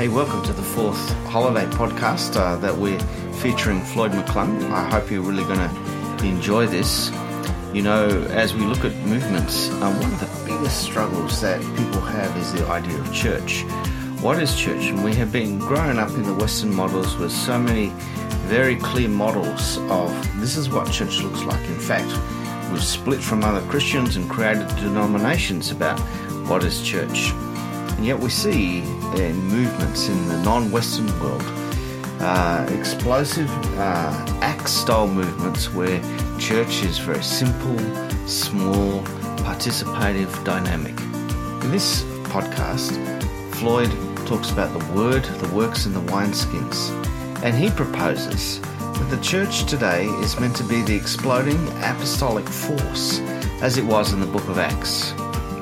Hey, welcome to the fourth holiday podcast uh, that we're featuring Floyd McClung. I hope you're really going to enjoy this. You know, as we look at movements, uh, one of the biggest struggles that people have is the idea of church. What is church? And we have been growing up in the Western models with so many very clear models of this is what church looks like. In fact, we've split from other Christians and created denominations about what is church. And yet we see in movements in the non Western world uh, explosive uh, act style movements where church is very simple, small, participative, dynamic. In this podcast, Floyd talks about the word, the works, and the wineskins. And he proposes that the church today is meant to be the exploding apostolic force as it was in the book of Acts.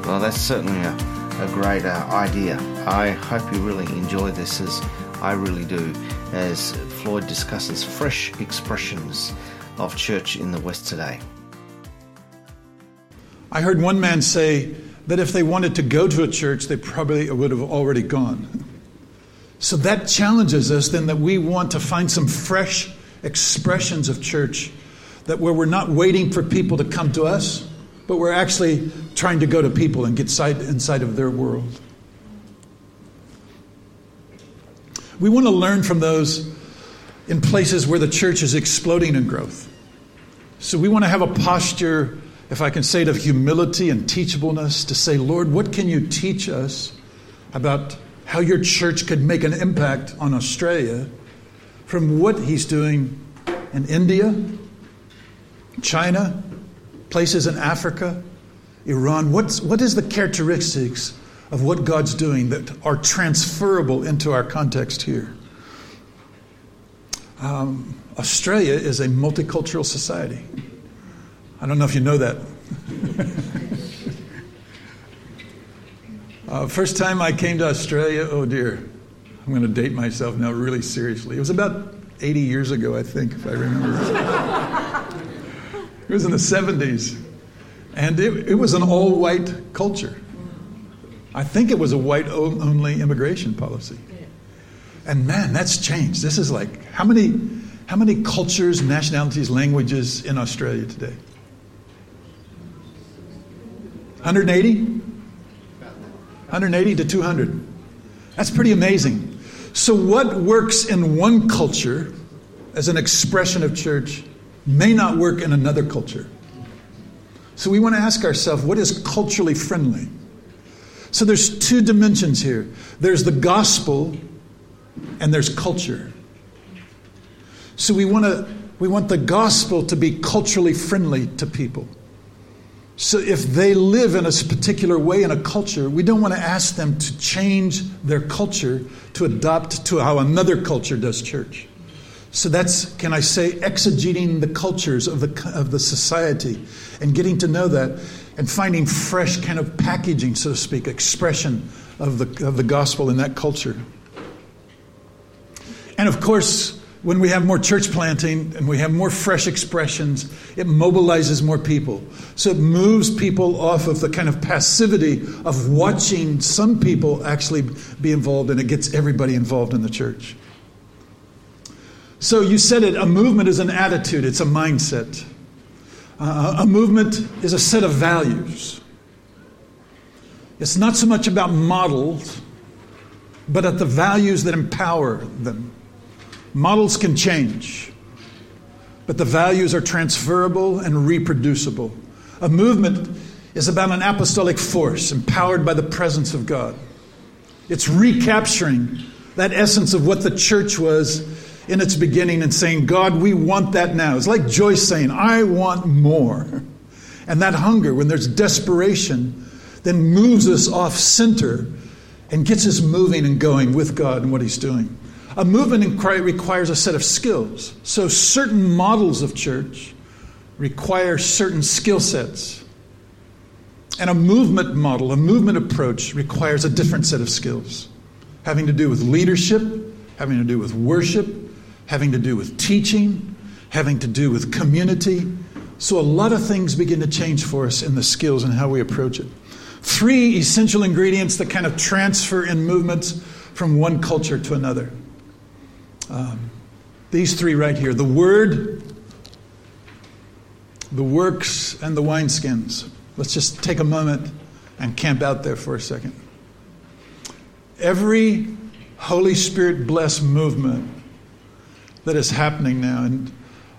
Well, that's certainly a a great uh, idea. I hope you really enjoy this as I really do as Floyd discusses fresh expressions of church in the West today. I heard one man say that if they wanted to go to a church, they probably would have already gone. So that challenges us then that we want to find some fresh expressions of church that where we're not waiting for people to come to us, but we're actually trying to go to people and get inside of their world. We want to learn from those in places where the church is exploding in growth. So we want to have a posture, if I can say it, of humility and teachableness to say, Lord, what can you teach us about how your church could make an impact on Australia from what he's doing in India, China, places in Africa, Iran. What's, what is the characteristics of what God's doing that are transferable into our context here? Um, Australia is a multicultural society. I don't know if you know that. uh, first time I came to Australia, oh dear, I'm going to date myself now really seriously. It was about 80 years ago, I think, if I remember. It was in the 70s. And it, it was an all white culture. I think it was a white only immigration policy. And man, that's changed. This is like, how many, how many cultures, nationalities, languages in Australia today? 180? 180 to 200. That's pretty amazing. So, what works in one culture as an expression of church may not work in another culture. So we want to ask ourselves what is culturally friendly? So there's two dimensions here there's the gospel and there's culture. So we want to we want the gospel to be culturally friendly to people. So if they live in a particular way in a culture, we don't want to ask them to change their culture to adopt to how another culture does church. So that's, can I say, exegeting the cultures of the, of the society and getting to know that and finding fresh kind of packaging, so to speak, expression of the, of the gospel in that culture. And of course, when we have more church planting and we have more fresh expressions, it mobilizes more people. So it moves people off of the kind of passivity of watching some people actually be involved, and it gets everybody involved in the church. So you said it a movement is an attitude, it's a mindset. Uh, a movement is a set of values. It's not so much about models, but at the values that empower them. Models can change, but the values are transferable and reproducible. A movement is about an apostolic force empowered by the presence of God. It's recapturing that essence of what the church was in its beginning and saying, God, we want that now. It's like Joyce saying, I want more. And that hunger, when there's desperation, then moves us off center and gets us moving and going with God and what He's doing. A movement requires a set of skills. So, certain models of church require certain skill sets. And a movement model, a movement approach, requires a different set of skills, having to do with leadership, having to do with worship, having to do with teaching, having to do with community. So a lot of things begin to change for us in the skills and how we approach it. Three essential ingredients that kind of transfer in movements from one culture to another. Um, these three right here the Word, the works, and the wineskins. Let's just take a moment and camp out there for a second. Every Holy Spirit blessed movement that is happening now, and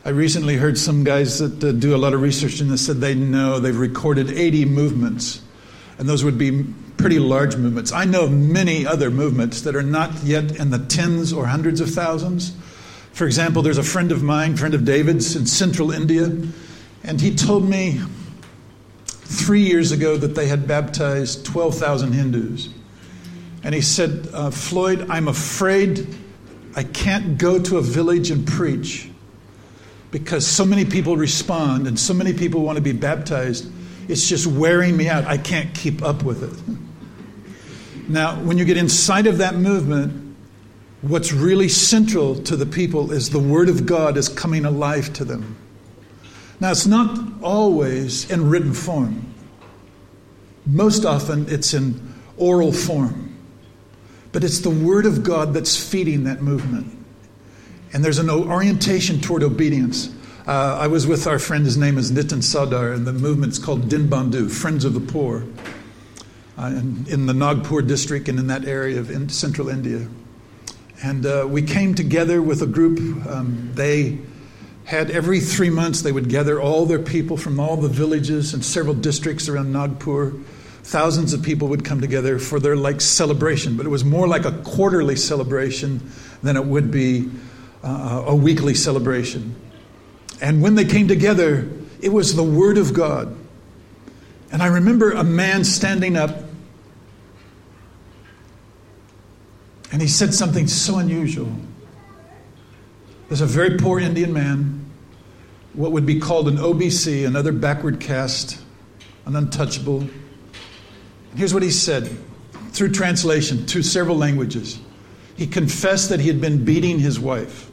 I recently heard some guys that uh, do a lot of research and they said they know they've recorded 80 movements, and those would be pretty large movements. I know of many other movements that are not yet in the tens or hundreds of thousands. For example, there's a friend of mine, friend of David's in central India, and he told me three years ago that they had baptized 12,000 Hindus. And he said, uh, Floyd, I'm afraid I can't go to a village and preach because so many people respond and so many people want to be baptized. It's just wearing me out. I can't keep up with it. Now, when you get inside of that movement, what's really central to the people is the Word of God is coming alive to them. Now, it's not always in written form, most often it's in oral form. But it's the Word of God that's feeding that movement. And there's an orientation toward obedience. Uh, I was with our friend, his name is Nitin Sadar, and the movement's called Din Bandhu, Friends of the Poor, uh, in, in, the Nagpur district and in that area of in central India. And uh, we came together with a group. Um, they had every three months, they would gather all their people from all the villages and several districts around Nagpur. Thousands of people would come together for their like celebration, but it was more like a quarterly celebration than it would be uh, a weekly celebration. And when they came together, it was the Word of God. And I remember a man standing up, and he said something so unusual. There's a very poor Indian man, what would be called an OBC, another backward caste, an untouchable. Here's what he said through translation to several languages. He confessed that he had been beating his wife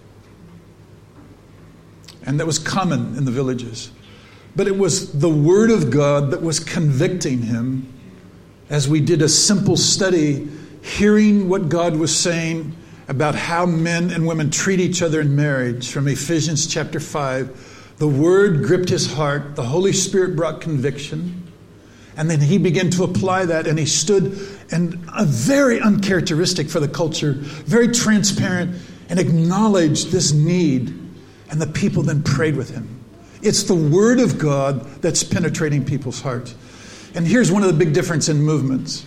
and that was common in the villages. But it was the Word of God that was convicting him as we did a simple study, hearing what God was saying about how men and women treat each other in marriage from Ephesians chapter 5. The Word gripped his heart, the Holy Spirit brought conviction. And then he began to apply that, and he stood and a very uncharacteristic for the culture, very transparent, and acknowledged this need and the people then prayed with him. It's the Word of God that's penetrating people's hearts. And here's one of the big differences in movements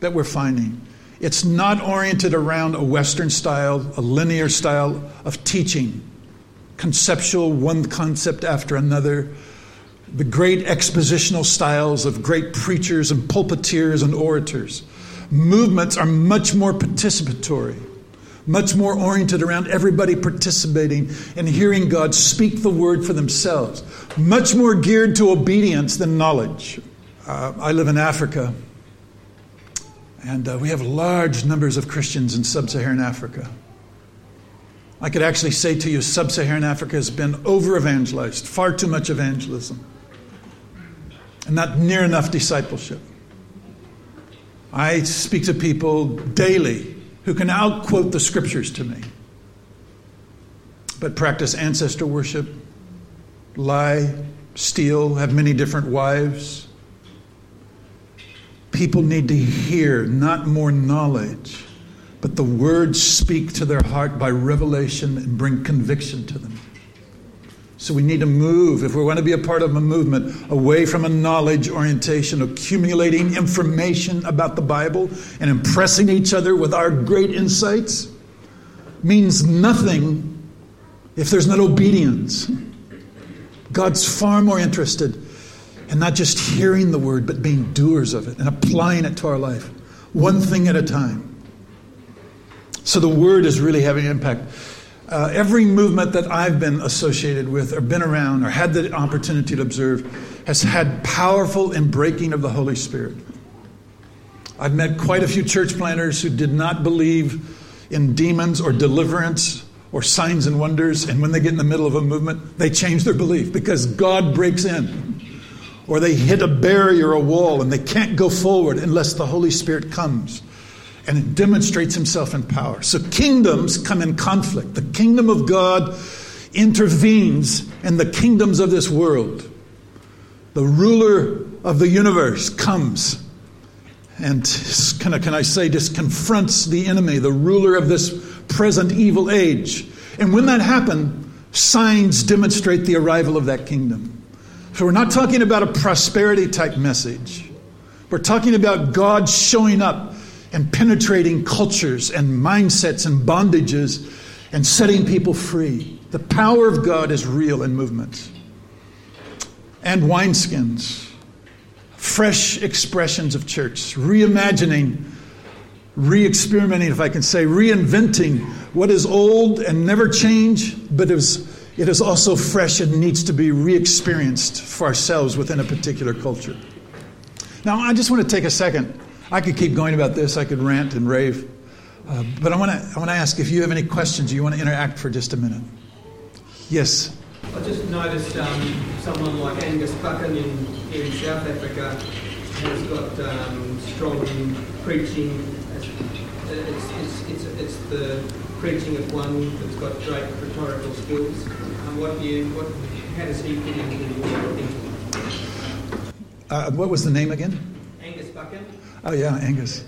that we're finding it's not oriented around a Western style, a linear style of teaching, conceptual, one concept after another, the great expositional styles of great preachers and pulpiteers and orators. Movements are much more participatory much more oriented around everybody participating and hearing God speak the word for themselves, much more geared to obedience than knowledge. Uh, I live in Africa, and uh, we have large numbers of Christians in sub Saharan Africa. I could actually say to you, sub Saharan Africa has been over evangelized, far too much evangelism, and not near enough discipleship. I speak to people daily who can outquote the scriptures to me, but practice ancestor worship, lie, steal, have many different wives. People need to hear not more knowledge, but the words speak to their heart by revelation and bring conviction to them. So we need to move, if we want to be a part of a movement, away from a knowledge orientation, accumulating information about the Bible and impressing each other with our great insights means nothing if there's not obedience. God's far more interested in not just hearing the word, but being doers of it and applying it to our life, one thing at a time. So the word is really having an impact. Uh, every movement that I've been associated with or been around or had the opportunity to observe has had powerful breaking of the Holy Spirit. I've met quite a few church planters who did not believe in demons or deliverance or signs and wonders, and when they get in the middle of a movement, they change their belief because God breaks in. Or they hit a barrier, a wall, and they can't go forward unless the Holy Spirit comes and it demonstrates himself in power. So kingdoms come in conflict. The kingdom of God intervenes in the kingdoms of this world. The ruler of the universe comes and can I, can I say just confronts the enemy, the ruler of this present evil age. And when that happened, signs demonstrate the arrival of that kingdom. So we're not talking about a prosperity type message. We're talking about God showing up and penetrating cultures and mindsets and bondages and setting people free. The power of God is real in movements. And wineskins, fresh expressions of church, reimagining, re experimenting, if I can say, reinventing what is old and never change, but is, it is also fresh and needs to be re experienced for ourselves within a particular culture. Now, I just want to take a second. I could keep going about this, I could rant and rave. Uh, but I want to I want to ask if you have any questions, you want to interact for just a minute. Yes. I just noticed um, someone like Angus Buchan in, in South Africa has got um, strong preaching. It's, it's, it's, it's, the preaching of one that's got great rhetorical skills. Um, what do you, what, how does he fit into your thinking? Uh, what was the name again? Angus Buchan. Oh, yeah, Angus.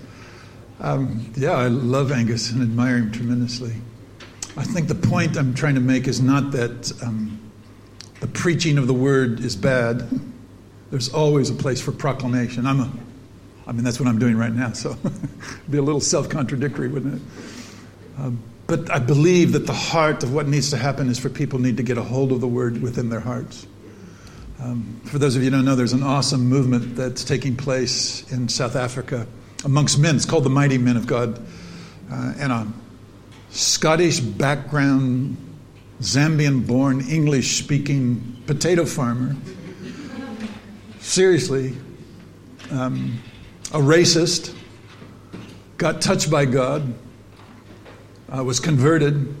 Um, yeah, I love Angus and admire him tremendously. I think the point I'm trying to make is not that um, the preaching of the word is bad. There's always a place for proclamation. I'm a, I mean, that's what I'm doing right now, so it'd be a little self contradictory, wouldn't it? Um, but I believe that the heart of what needs to happen is for people need to get a hold of the word within their hearts. Um, for those of you who don't know, there's an awesome movement that's taking place in South Africa amongst men. It's called the Mighty Men of God. Uh, and a Scottish background, Zambian born, English speaking potato farmer, seriously, um, a racist, got touched by God, uh, was converted,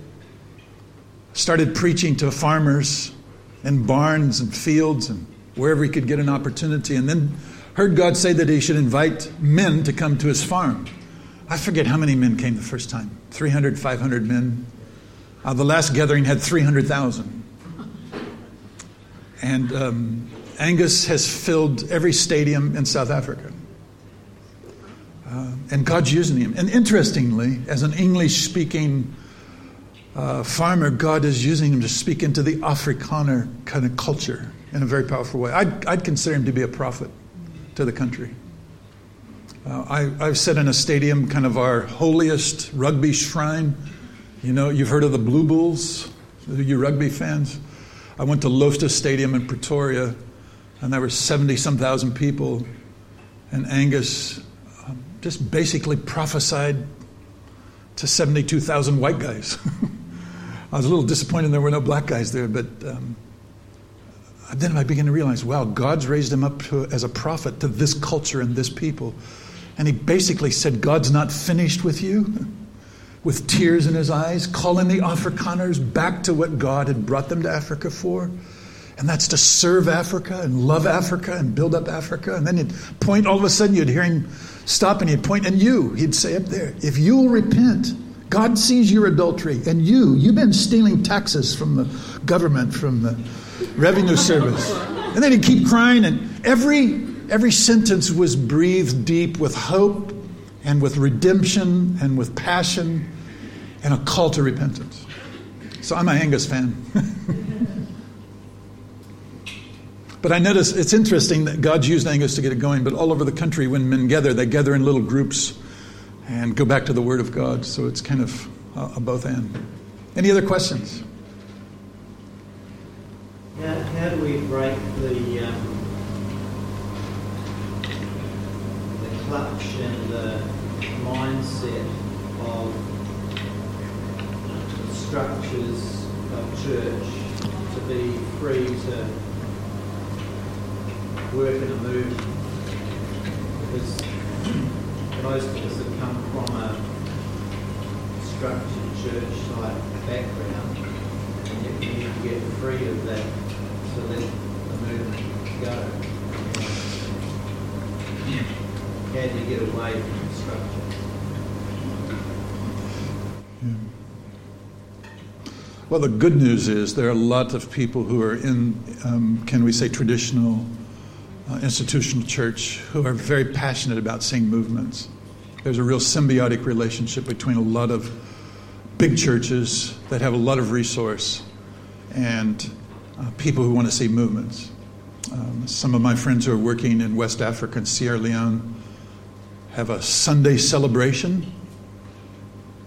started preaching to farmers in barns and fields and wherever he could get an opportunity, and then heard God say that he should invite men to come to his farm. I forget how many men came the first time 300, 500 men. Uh, the last gathering had 300,000. And um, Angus has filled every stadium in South Africa. Uh, and God's using him. And interestingly, as an English speaking uh, farmer, God is using him to speak into the Afrikaner kind of culture in a very powerful way. I'd, I'd consider him to be a prophet to the country. Uh, I, I've said in a stadium, kind of our holiest rugby shrine. You know, you've heard of the Blue Bulls, you rugby fans. I went to Loftus Stadium in Pretoria, and there were 70 some thousand people, and Angus um, just basically prophesied to 72,000 white guys. I was a little disappointed there were no black guys there, but um, then I began to realize, wow, God's raised him up to, as a prophet to this culture and this people. And he basically said, God's not finished with you, with tears in his eyes, calling the Afrikaners back to what God had brought them to Africa for. And that's to serve Africa and love Africa and build up Africa. And then he'd point, all of a sudden, you'd hear him stop and he'd point, and you, he'd say up there, if you'll repent, God sees your adultery, and you, you've been stealing taxes from the government, from the revenue service. And then he'd keep crying, and every every sentence was breathed deep with hope and with redemption and with passion and a call to repentance. So I'm a Angus fan. but I notice it's interesting that God's used Angus to get it going, but all over the country, when men gather, they gather in little groups and go back to the Word of God. So it's kind of a both and. Any other questions? How, how do we break the um, the clutch and the mindset of the structures of church to be free to work in a movement? Because most of us come from a structured church type background, and yet we need to get free of that to let the movement go. How do you get away from the structure? Well, the good news is there are a lot of people who are in, um, can we say, traditional uh, institutional church who are very passionate about seeing movements. There's a real symbiotic relationship between a lot of big churches that have a lot of resource and uh, people who want to see movements. Um, some of my friends who are working in West Africa and Sierra Leone have a Sunday celebration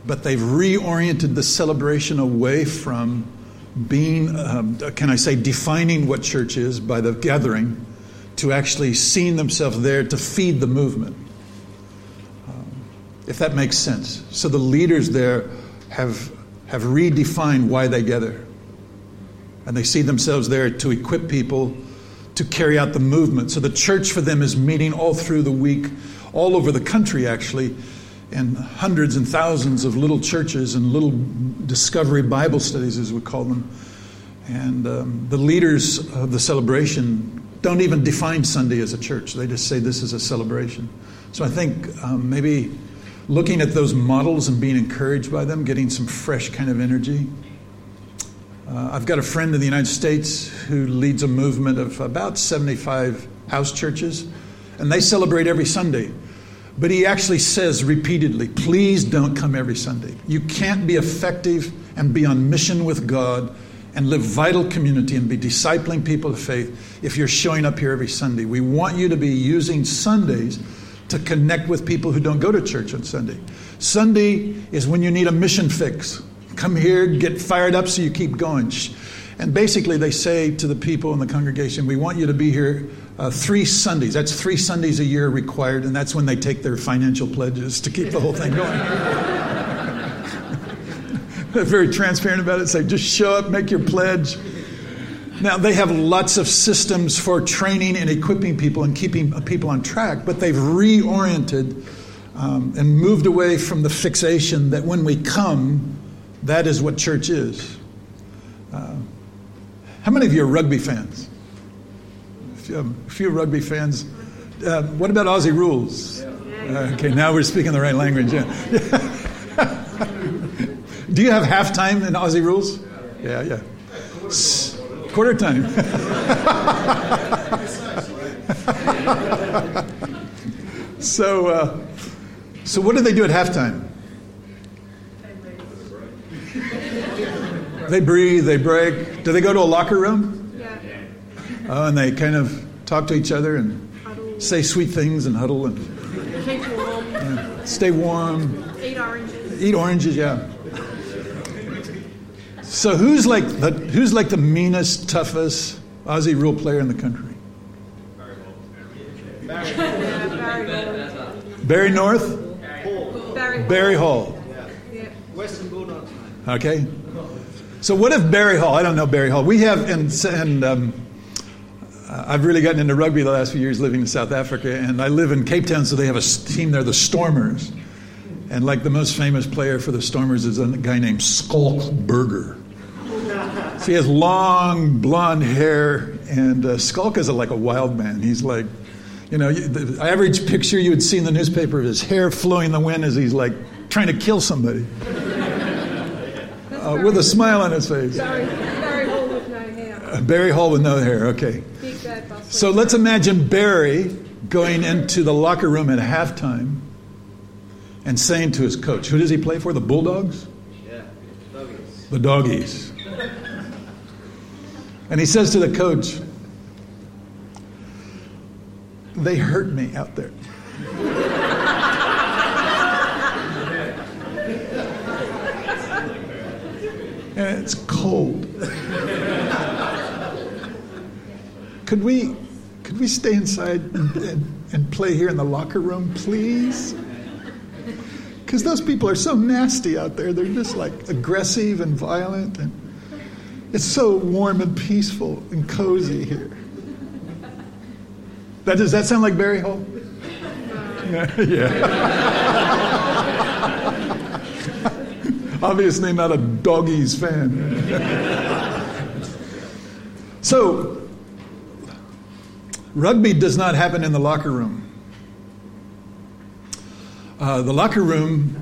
but they've reoriented the celebration away from being, um, can I say, defining what church is by the gathering to actually seeing themselves there to feed the movement. If that makes sense. So the leaders there have, have redefined why they gather. And they see themselves there to equip people to carry out the movement. So the church for them is meeting all through the week, all over the country actually, in hundreds and thousands of little churches and little discovery Bible studies, as we call them. And um, the leaders of the celebration don't even define Sunday as a church, they just say this is a celebration. So I think um, maybe looking at those models and being encouraged by them, getting some fresh kind of energy. Uh, I've got a friend in the United States who leads a movement of about 75 house churches, and they celebrate every Sunday. But he actually says repeatedly, please don't come every Sunday. You can't be effective and be on mission with God and live vital community and be discipling people of faith if you're showing up here every Sunday. We want you to be using Sundays to connect with people who don't go to church on Sunday. Sunday is when you need a mission fix. Come here, get fired up so you keep going. And basically, they say to the people in the congregation, We want you to be here uh, three Sundays. That's three Sundays a year required, and that's when they take their financial pledges to keep the whole thing going. They're very transparent about it. Say, just show up, make your pledge. Now, they have lots of systems for training and equipping people and keeping people on track, but they've reoriented um, and moved away from the fixation that when we come, that is what church is. Uh, how many of you are rugby fans? A few rugby fans. Uh, what about Aussie rules? Uh, okay, now we're speaking the right language. Yeah. Do you have halftime in Aussie rules? Yeah, yeah. Quarter time. so, uh, so what do they do at halftime? They breathe, they break. Do they go to a locker room? Yeah. Oh, and they kind of talk to each other and Huddle. say sweet things and huddle and Keep warm. yeah, stay warm, Eat oranges. eat oranges. Yeah. So who's like the who's like the meanest, toughest Aussie rule player in the country? Barry North, Barry Hall. Barry Hall. Yeah. Western Bulldogs. Okay. So what if Barry Hall? I don't know Barry Hall. We have, and, and um, I've really gotten into rugby the last few years living in South Africa, and I live in Cape Town, so they have a team there, the Stormers. And like the most famous player for the Stormers is a guy named Schalk Burger. So he has long blonde hair, and uh, Schalk is a, like a wild man. He's like, you know, the average picture you would see in the newspaper of his hair flowing in the wind as he's like trying to kill somebody uh, with a smile on his face. Barry, Barry Hall with no hair. Uh, Barry Hall with no hair, okay. Big bad bus. So let's imagine Barry going into the locker room at halftime and saying to his coach, who does he play for? The Bulldogs? Yeah, doggies. The Doggies. And he says to the coach, they hurt me out there. and it's cold. could we could we stay inside and, and, and play here in the locker room, please? Because those people are so nasty out there. They're just like aggressive and violent. And it's so warm and peaceful and cozy here. That, does that sound like Barry Hall? Yeah. yeah. Obviously, not a doggies fan. so, rugby does not happen in the locker room. Uh, the locker room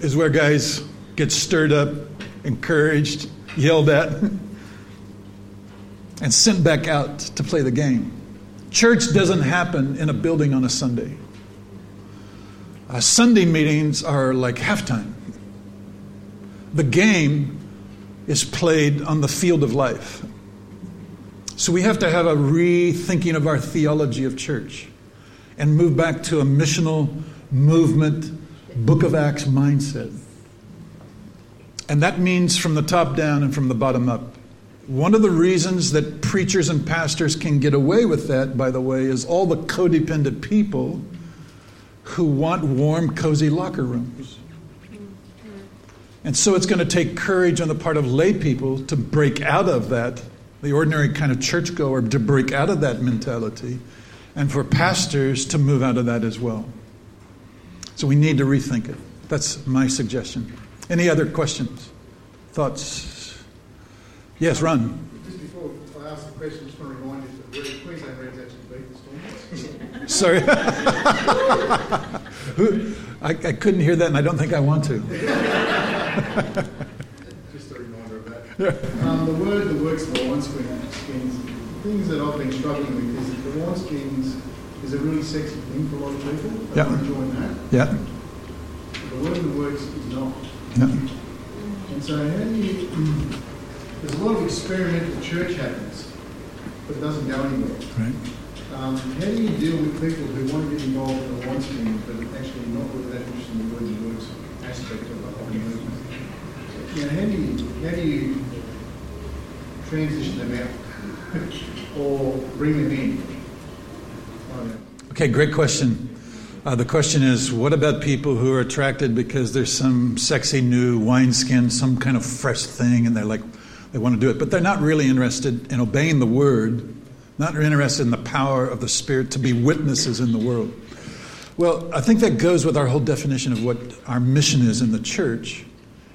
is where guys get stirred up, encouraged, yelled at, and sent back out to play the game. Church doesn't happen in a building on a Sunday. Uh, Sunday meetings are like halftime. The game is played on the field of life. So we have to have a rethinking of our theology of church and move back to a missional movement, book of Acts mindset. And that means from the top down and from the bottom up. One of the reasons that preachers and pastors can get away with that, by the way, is all the codependent people who want warm, cozy locker rooms. And so it's going to take courage on the part of lay people to break out of that the ordinary kind of churchgoer to break out of that mentality, and for pastors to move out of that as well. So we need to rethink it. That's my suggestion. Any other questions, thoughts? Yes, run. Just before I ask the question, just want to remind you that Queensland Reds actually beat the Stormers. Sorry. I, I couldn't hear that, and I don't think I want to. just a reminder of that. Um, the word that works for wineskins, things that I've been struggling with is that the wineskins is a really sexy thing for a lot of people. They want to join that. Yeah. The word that works is not. Yeah. And so how do you, there's a lot of experimental church happens, but it doesn't go anywhere. Right. Um, how do you deal with people who want to get involved in the wineskin, but actually not with that interest in the word and works aspect of the of the movement? You know, how do you, how do you transition them out or bring them in? Okay, great question. Uh, the question is what about people who are attracted because there's some sexy new wineskin, some kind of fresh thing, and they're like, they want to do it, but they're not really interested in obeying the word, not interested in the power of the Spirit to be witnesses in the world. Well, I think that goes with our whole definition of what our mission is in the church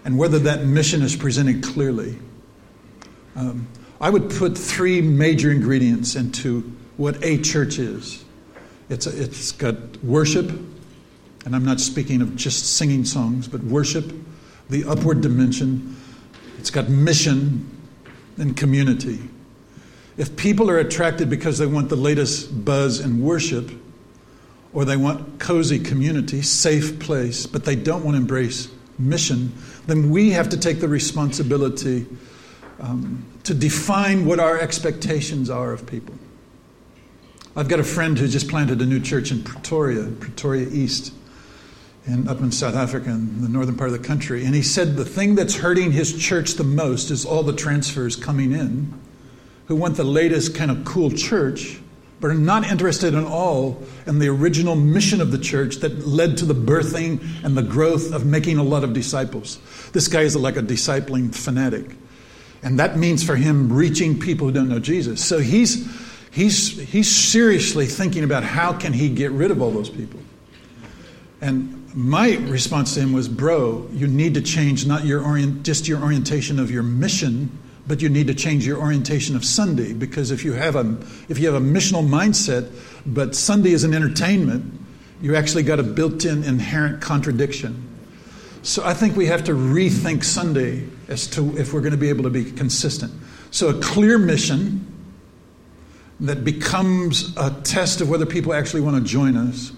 and whether that mission is presented clearly. Um, I would put three major ingredients into what a church is. It's, it's got worship, and I'm not speaking of just singing songs, but worship, the upward dimension. It's got mission and community. If people are attracted because they want the latest buzz in worship, or they want cozy community, safe place, but they don't want to embrace mission, then we have to take the responsibility um, to define what our expectations are of people. I've got a friend who just planted a new church in Pretoria, Pretoria East, and up in South Africa, in the northern part of the country. And he said the thing that's hurting his church the most is all the transfers coming in who want the latest kind of cool church, but are not interested at all in the original mission of the church that led to the birthing and the growth of making a lot of disciples. This guy is like a discipling fanatic. And that means for him reaching people who don't know Jesus. So he's he's he's seriously thinking about how can he get rid of all those people. And my response to him was, "Bro, you need to change not your orient, just your orientation of your mission, but you need to change your orientation of Sunday because if you have a if you have a missional mindset, but Sunday is an entertainment, you actually got a built-in inherent contradiction. So I think we have to rethink Sunday as to if we're going to be able to be consistent. So a clear mission that becomes a test of whether people actually want to join us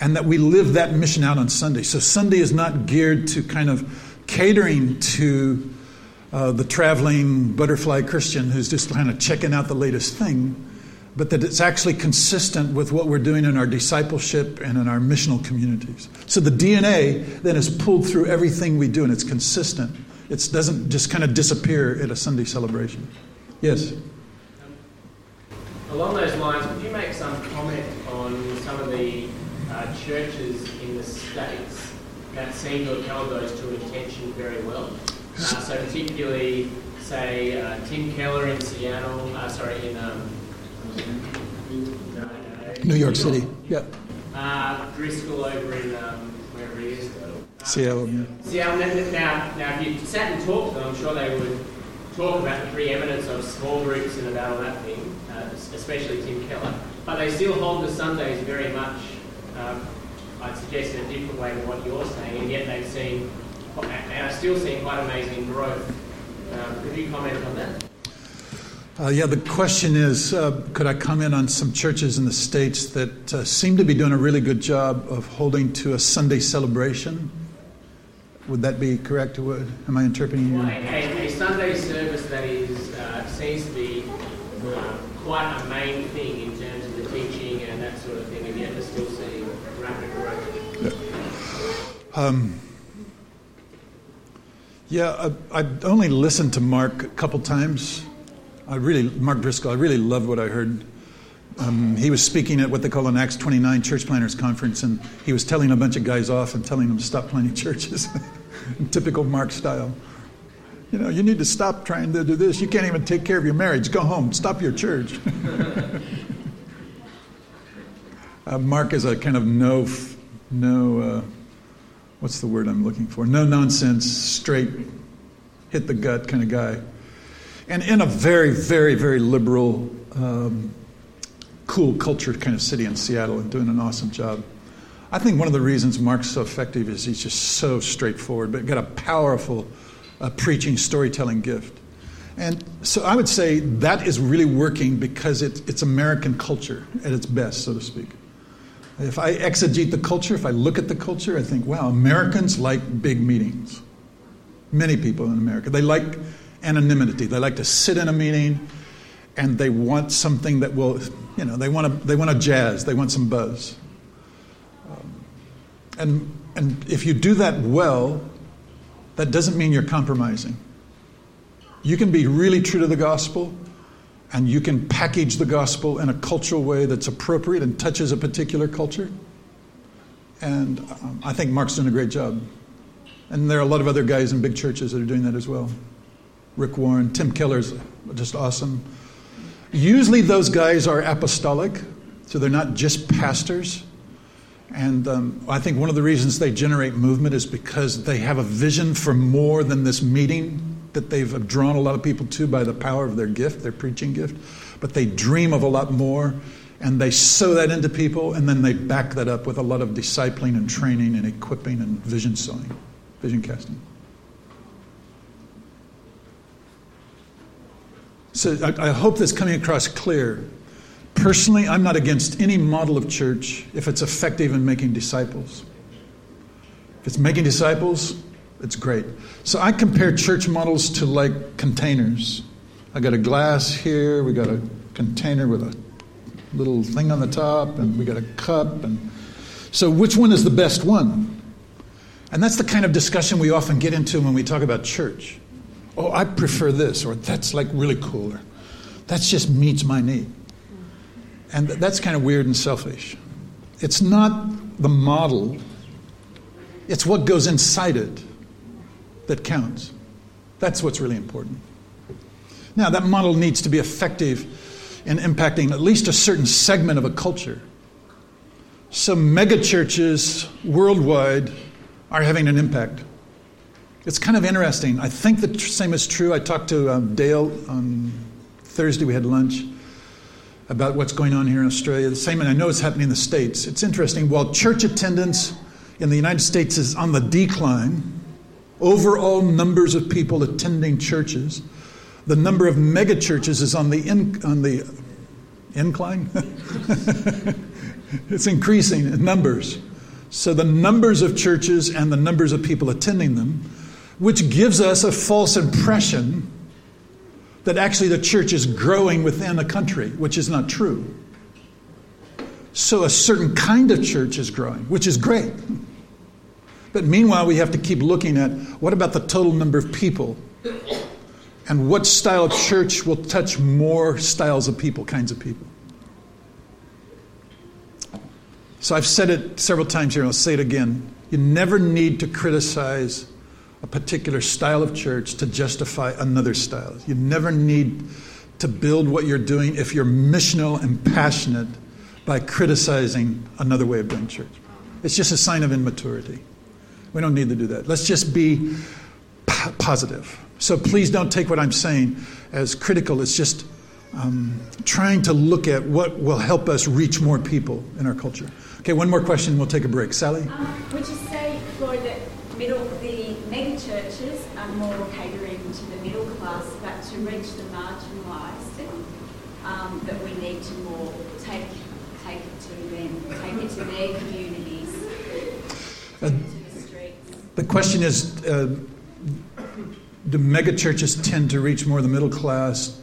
and that we live that mission out on Sunday. So Sunday is not geared to kind of catering to uh, the traveling butterfly Christian who's just kind of checking out the latest thing, but that it's actually consistent with what we're doing in our discipleship and in our missional communities. So the DNA then is pulled through everything we do, and it's consistent. It doesn't just kind of disappear at a Sunday celebration. Yes. Along those lines, could you make some comment on some of the uh, churches in the States that seem to have held those two intentions very well? Uh, so particularly, say, uh, Tim Keller in Seattle, uh, sorry, in um, New York City. Yeah. Uh, Driscoll over in um, wherever he is. Seattle. Seattle. Now, now, now, if you sat and talked to them, I'm sure they would talk about the preeminence of small groups and about all that thing, especially Tim Keller. But they still hold the Sundays very much, um, I'd suggest, in a different way than what you're saying, and yet they've seen and are still seeing quite amazing growth. Um, could you comment on that? Uh, yeah, the question is uh, could I comment on some churches in the States that uh, seem to be doing a really good job of holding to a Sunday celebration? Would that be correct? Am I interpreting you? Well, a, a, Sunday service that is uh, seems to be uh, quite a main thing in terms of the teaching and that sort of thing, and yet we're still seeing rapid growth. Yeah. Um, yeah, I, I only listened to Mark a couple times I really, Mark Driscoll, I really loved what I heard. Um, he was speaking at what they call an Acts 29 Church Planters Conference, and he was telling a bunch of guys off and telling them to stop planting churches typical Mark style. You know, you need to stop trying to do this. You can't even take care of your marriage. Go home. Stop your church. uh, Mark is a kind of no, no, uh, what's the word I'm looking for? No nonsense, straight, hit the gut kind of guy and in a very, very, very liberal, um, cool culture kind of city in Seattle and doing an awesome job. I think one of the reasons Mark's so effective is he's just so straightforward, but got a powerful uh, preaching, storytelling gift. And so I would say that is really working because it, it's American culture at its best, so to speak. If I exegete the culture, if I look at the culture, I think, wow, Americans like big meetings. Many people in America. They like anonymity. They like to sit in a meeting and they want something that will, you know, they want to, they want a jazz, they want some buzz. Um, and, and if you do that well, that doesn't mean you're compromising. You can be really true to the gospel and you can package the gospel in a cultural way that's appropriate and touches a particular culture. And um, I think Mark's doing a great job. And there are a lot of other guys in big churches that are doing that as well. Rick Warren, Tim Keller's just awesome. Usually those guys are apostolic, so they're not just pastors. And um, I think one of the reasons they generate movement is because they have a vision for more than this meeting that they've drawn a lot of people to by the power of their gift, their preaching gift. But they dream of a lot more, and they sow that into people, and then they back that up with a lot of discipling and training and equipping and vision sowing, vision casting. So I, I hope that's coming across clear. Personally, I'm not against any model of church if it's effective in making disciples. If it's making disciples, it's great. So I compare church models to like containers. I got a glass here, we got a container with a little thing on the top, and we got a cup. And so, which one is the best one? And that's the kind of discussion we often get into when we talk about church oh, I prefer this, or that's like really cool, or that just meets my need. And that's kind of weird and selfish. It's not the model, it's what goes inside it that counts. That's what's really important. Now, that model needs to be effective in impacting at least a certain segment of a culture. Some megachurches worldwide are having an impact. It's kind of interesting. I think the same is true. I talked to um, Dale on Thursday, we had lunch about what's going on here in Australia. The same, and I know it's happening in the States. It's interesting. While church attendance in the United States is on the decline, overall numbers of people attending churches, the number of megachurches is on the, in, on the incline. it's increasing in numbers. So the numbers of churches and the numbers of people attending them which gives us a false impression that actually the church is growing within a country, which is not true. So a certain kind of church is growing, which is great. But meanwhile, we have to keep looking at what about the total number of people? And what style of church will touch more styles of people, kinds of people? So I've said it several times here, and I'll say it again. You never need to criticize a particular style of church to justify another style. You never need to build what you're doing if you're missional and passionate by criticizing another way of doing church. It's just a sign of immaturity. We don't need to do that. Let's just be p- positive. So please don't take what I'm saying as critical. It's just um, trying to look at what will help us reach more people in our culture. Okay, one more question, we'll take a break. Sally? Um, would you say, Floyd, that middle, the mega more catering to the middle class, but to reach the marginalised, um, that we need to more take take it to them, take it to their communities, Uh, to the streets. The question is uh, do megachurches tend to reach more the middle class?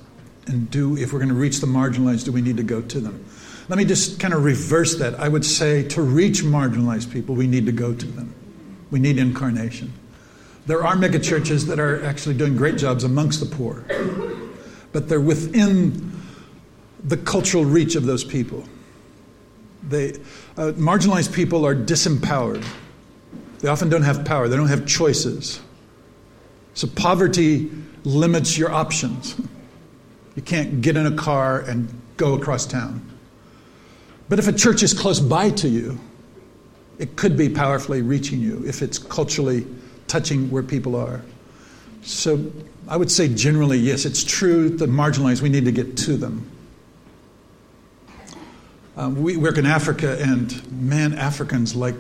And do, if we're going to reach the marginalized, do we need to go to them? Let me just kind of reverse that. I would say to reach marginalized people, we need to go to them. We need incarnation. There are megachurches that are actually doing great jobs amongst the poor, but they're within the cultural reach of those people. They, uh, marginalized people are disempowered. They often don't have power, they don't have choices. So poverty limits your options. You can't get in a car and go across town. But if a church is close by to you, it could be powerfully reaching you if it's culturally touching where people are. So I would say generally, yes, it's true, the marginalized, we need to get to them. Um, we work in Africa, and man, Africans like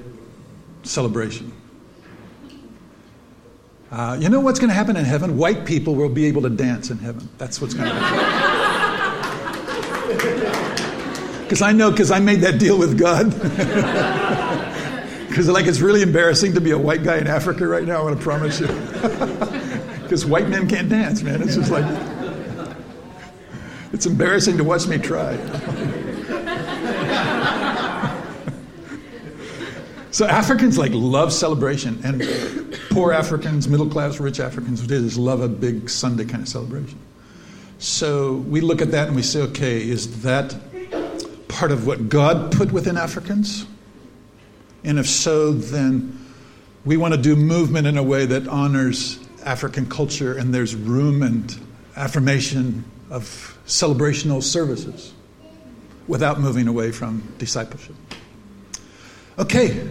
celebration. Uh, you know what's going to happen in heaven? White people will be able to dance in heaven. That's what's going to happen. Because I know, because I made that deal with God. Because like it's really embarrassing to be a white guy in Africa right now. I want to promise you. Because white men can't dance, man. It's just like it's embarrassing to watch me try. So Africans like love celebration, and poor Africans, middle class, rich Africans, just love a big Sunday kind of celebration. So we look at that and we say, okay, is that part of what God put within Africans? And if so, then we want to do movement in a way that honors African culture, and there's room and affirmation of celebrational services without moving away from discipleship. Okay,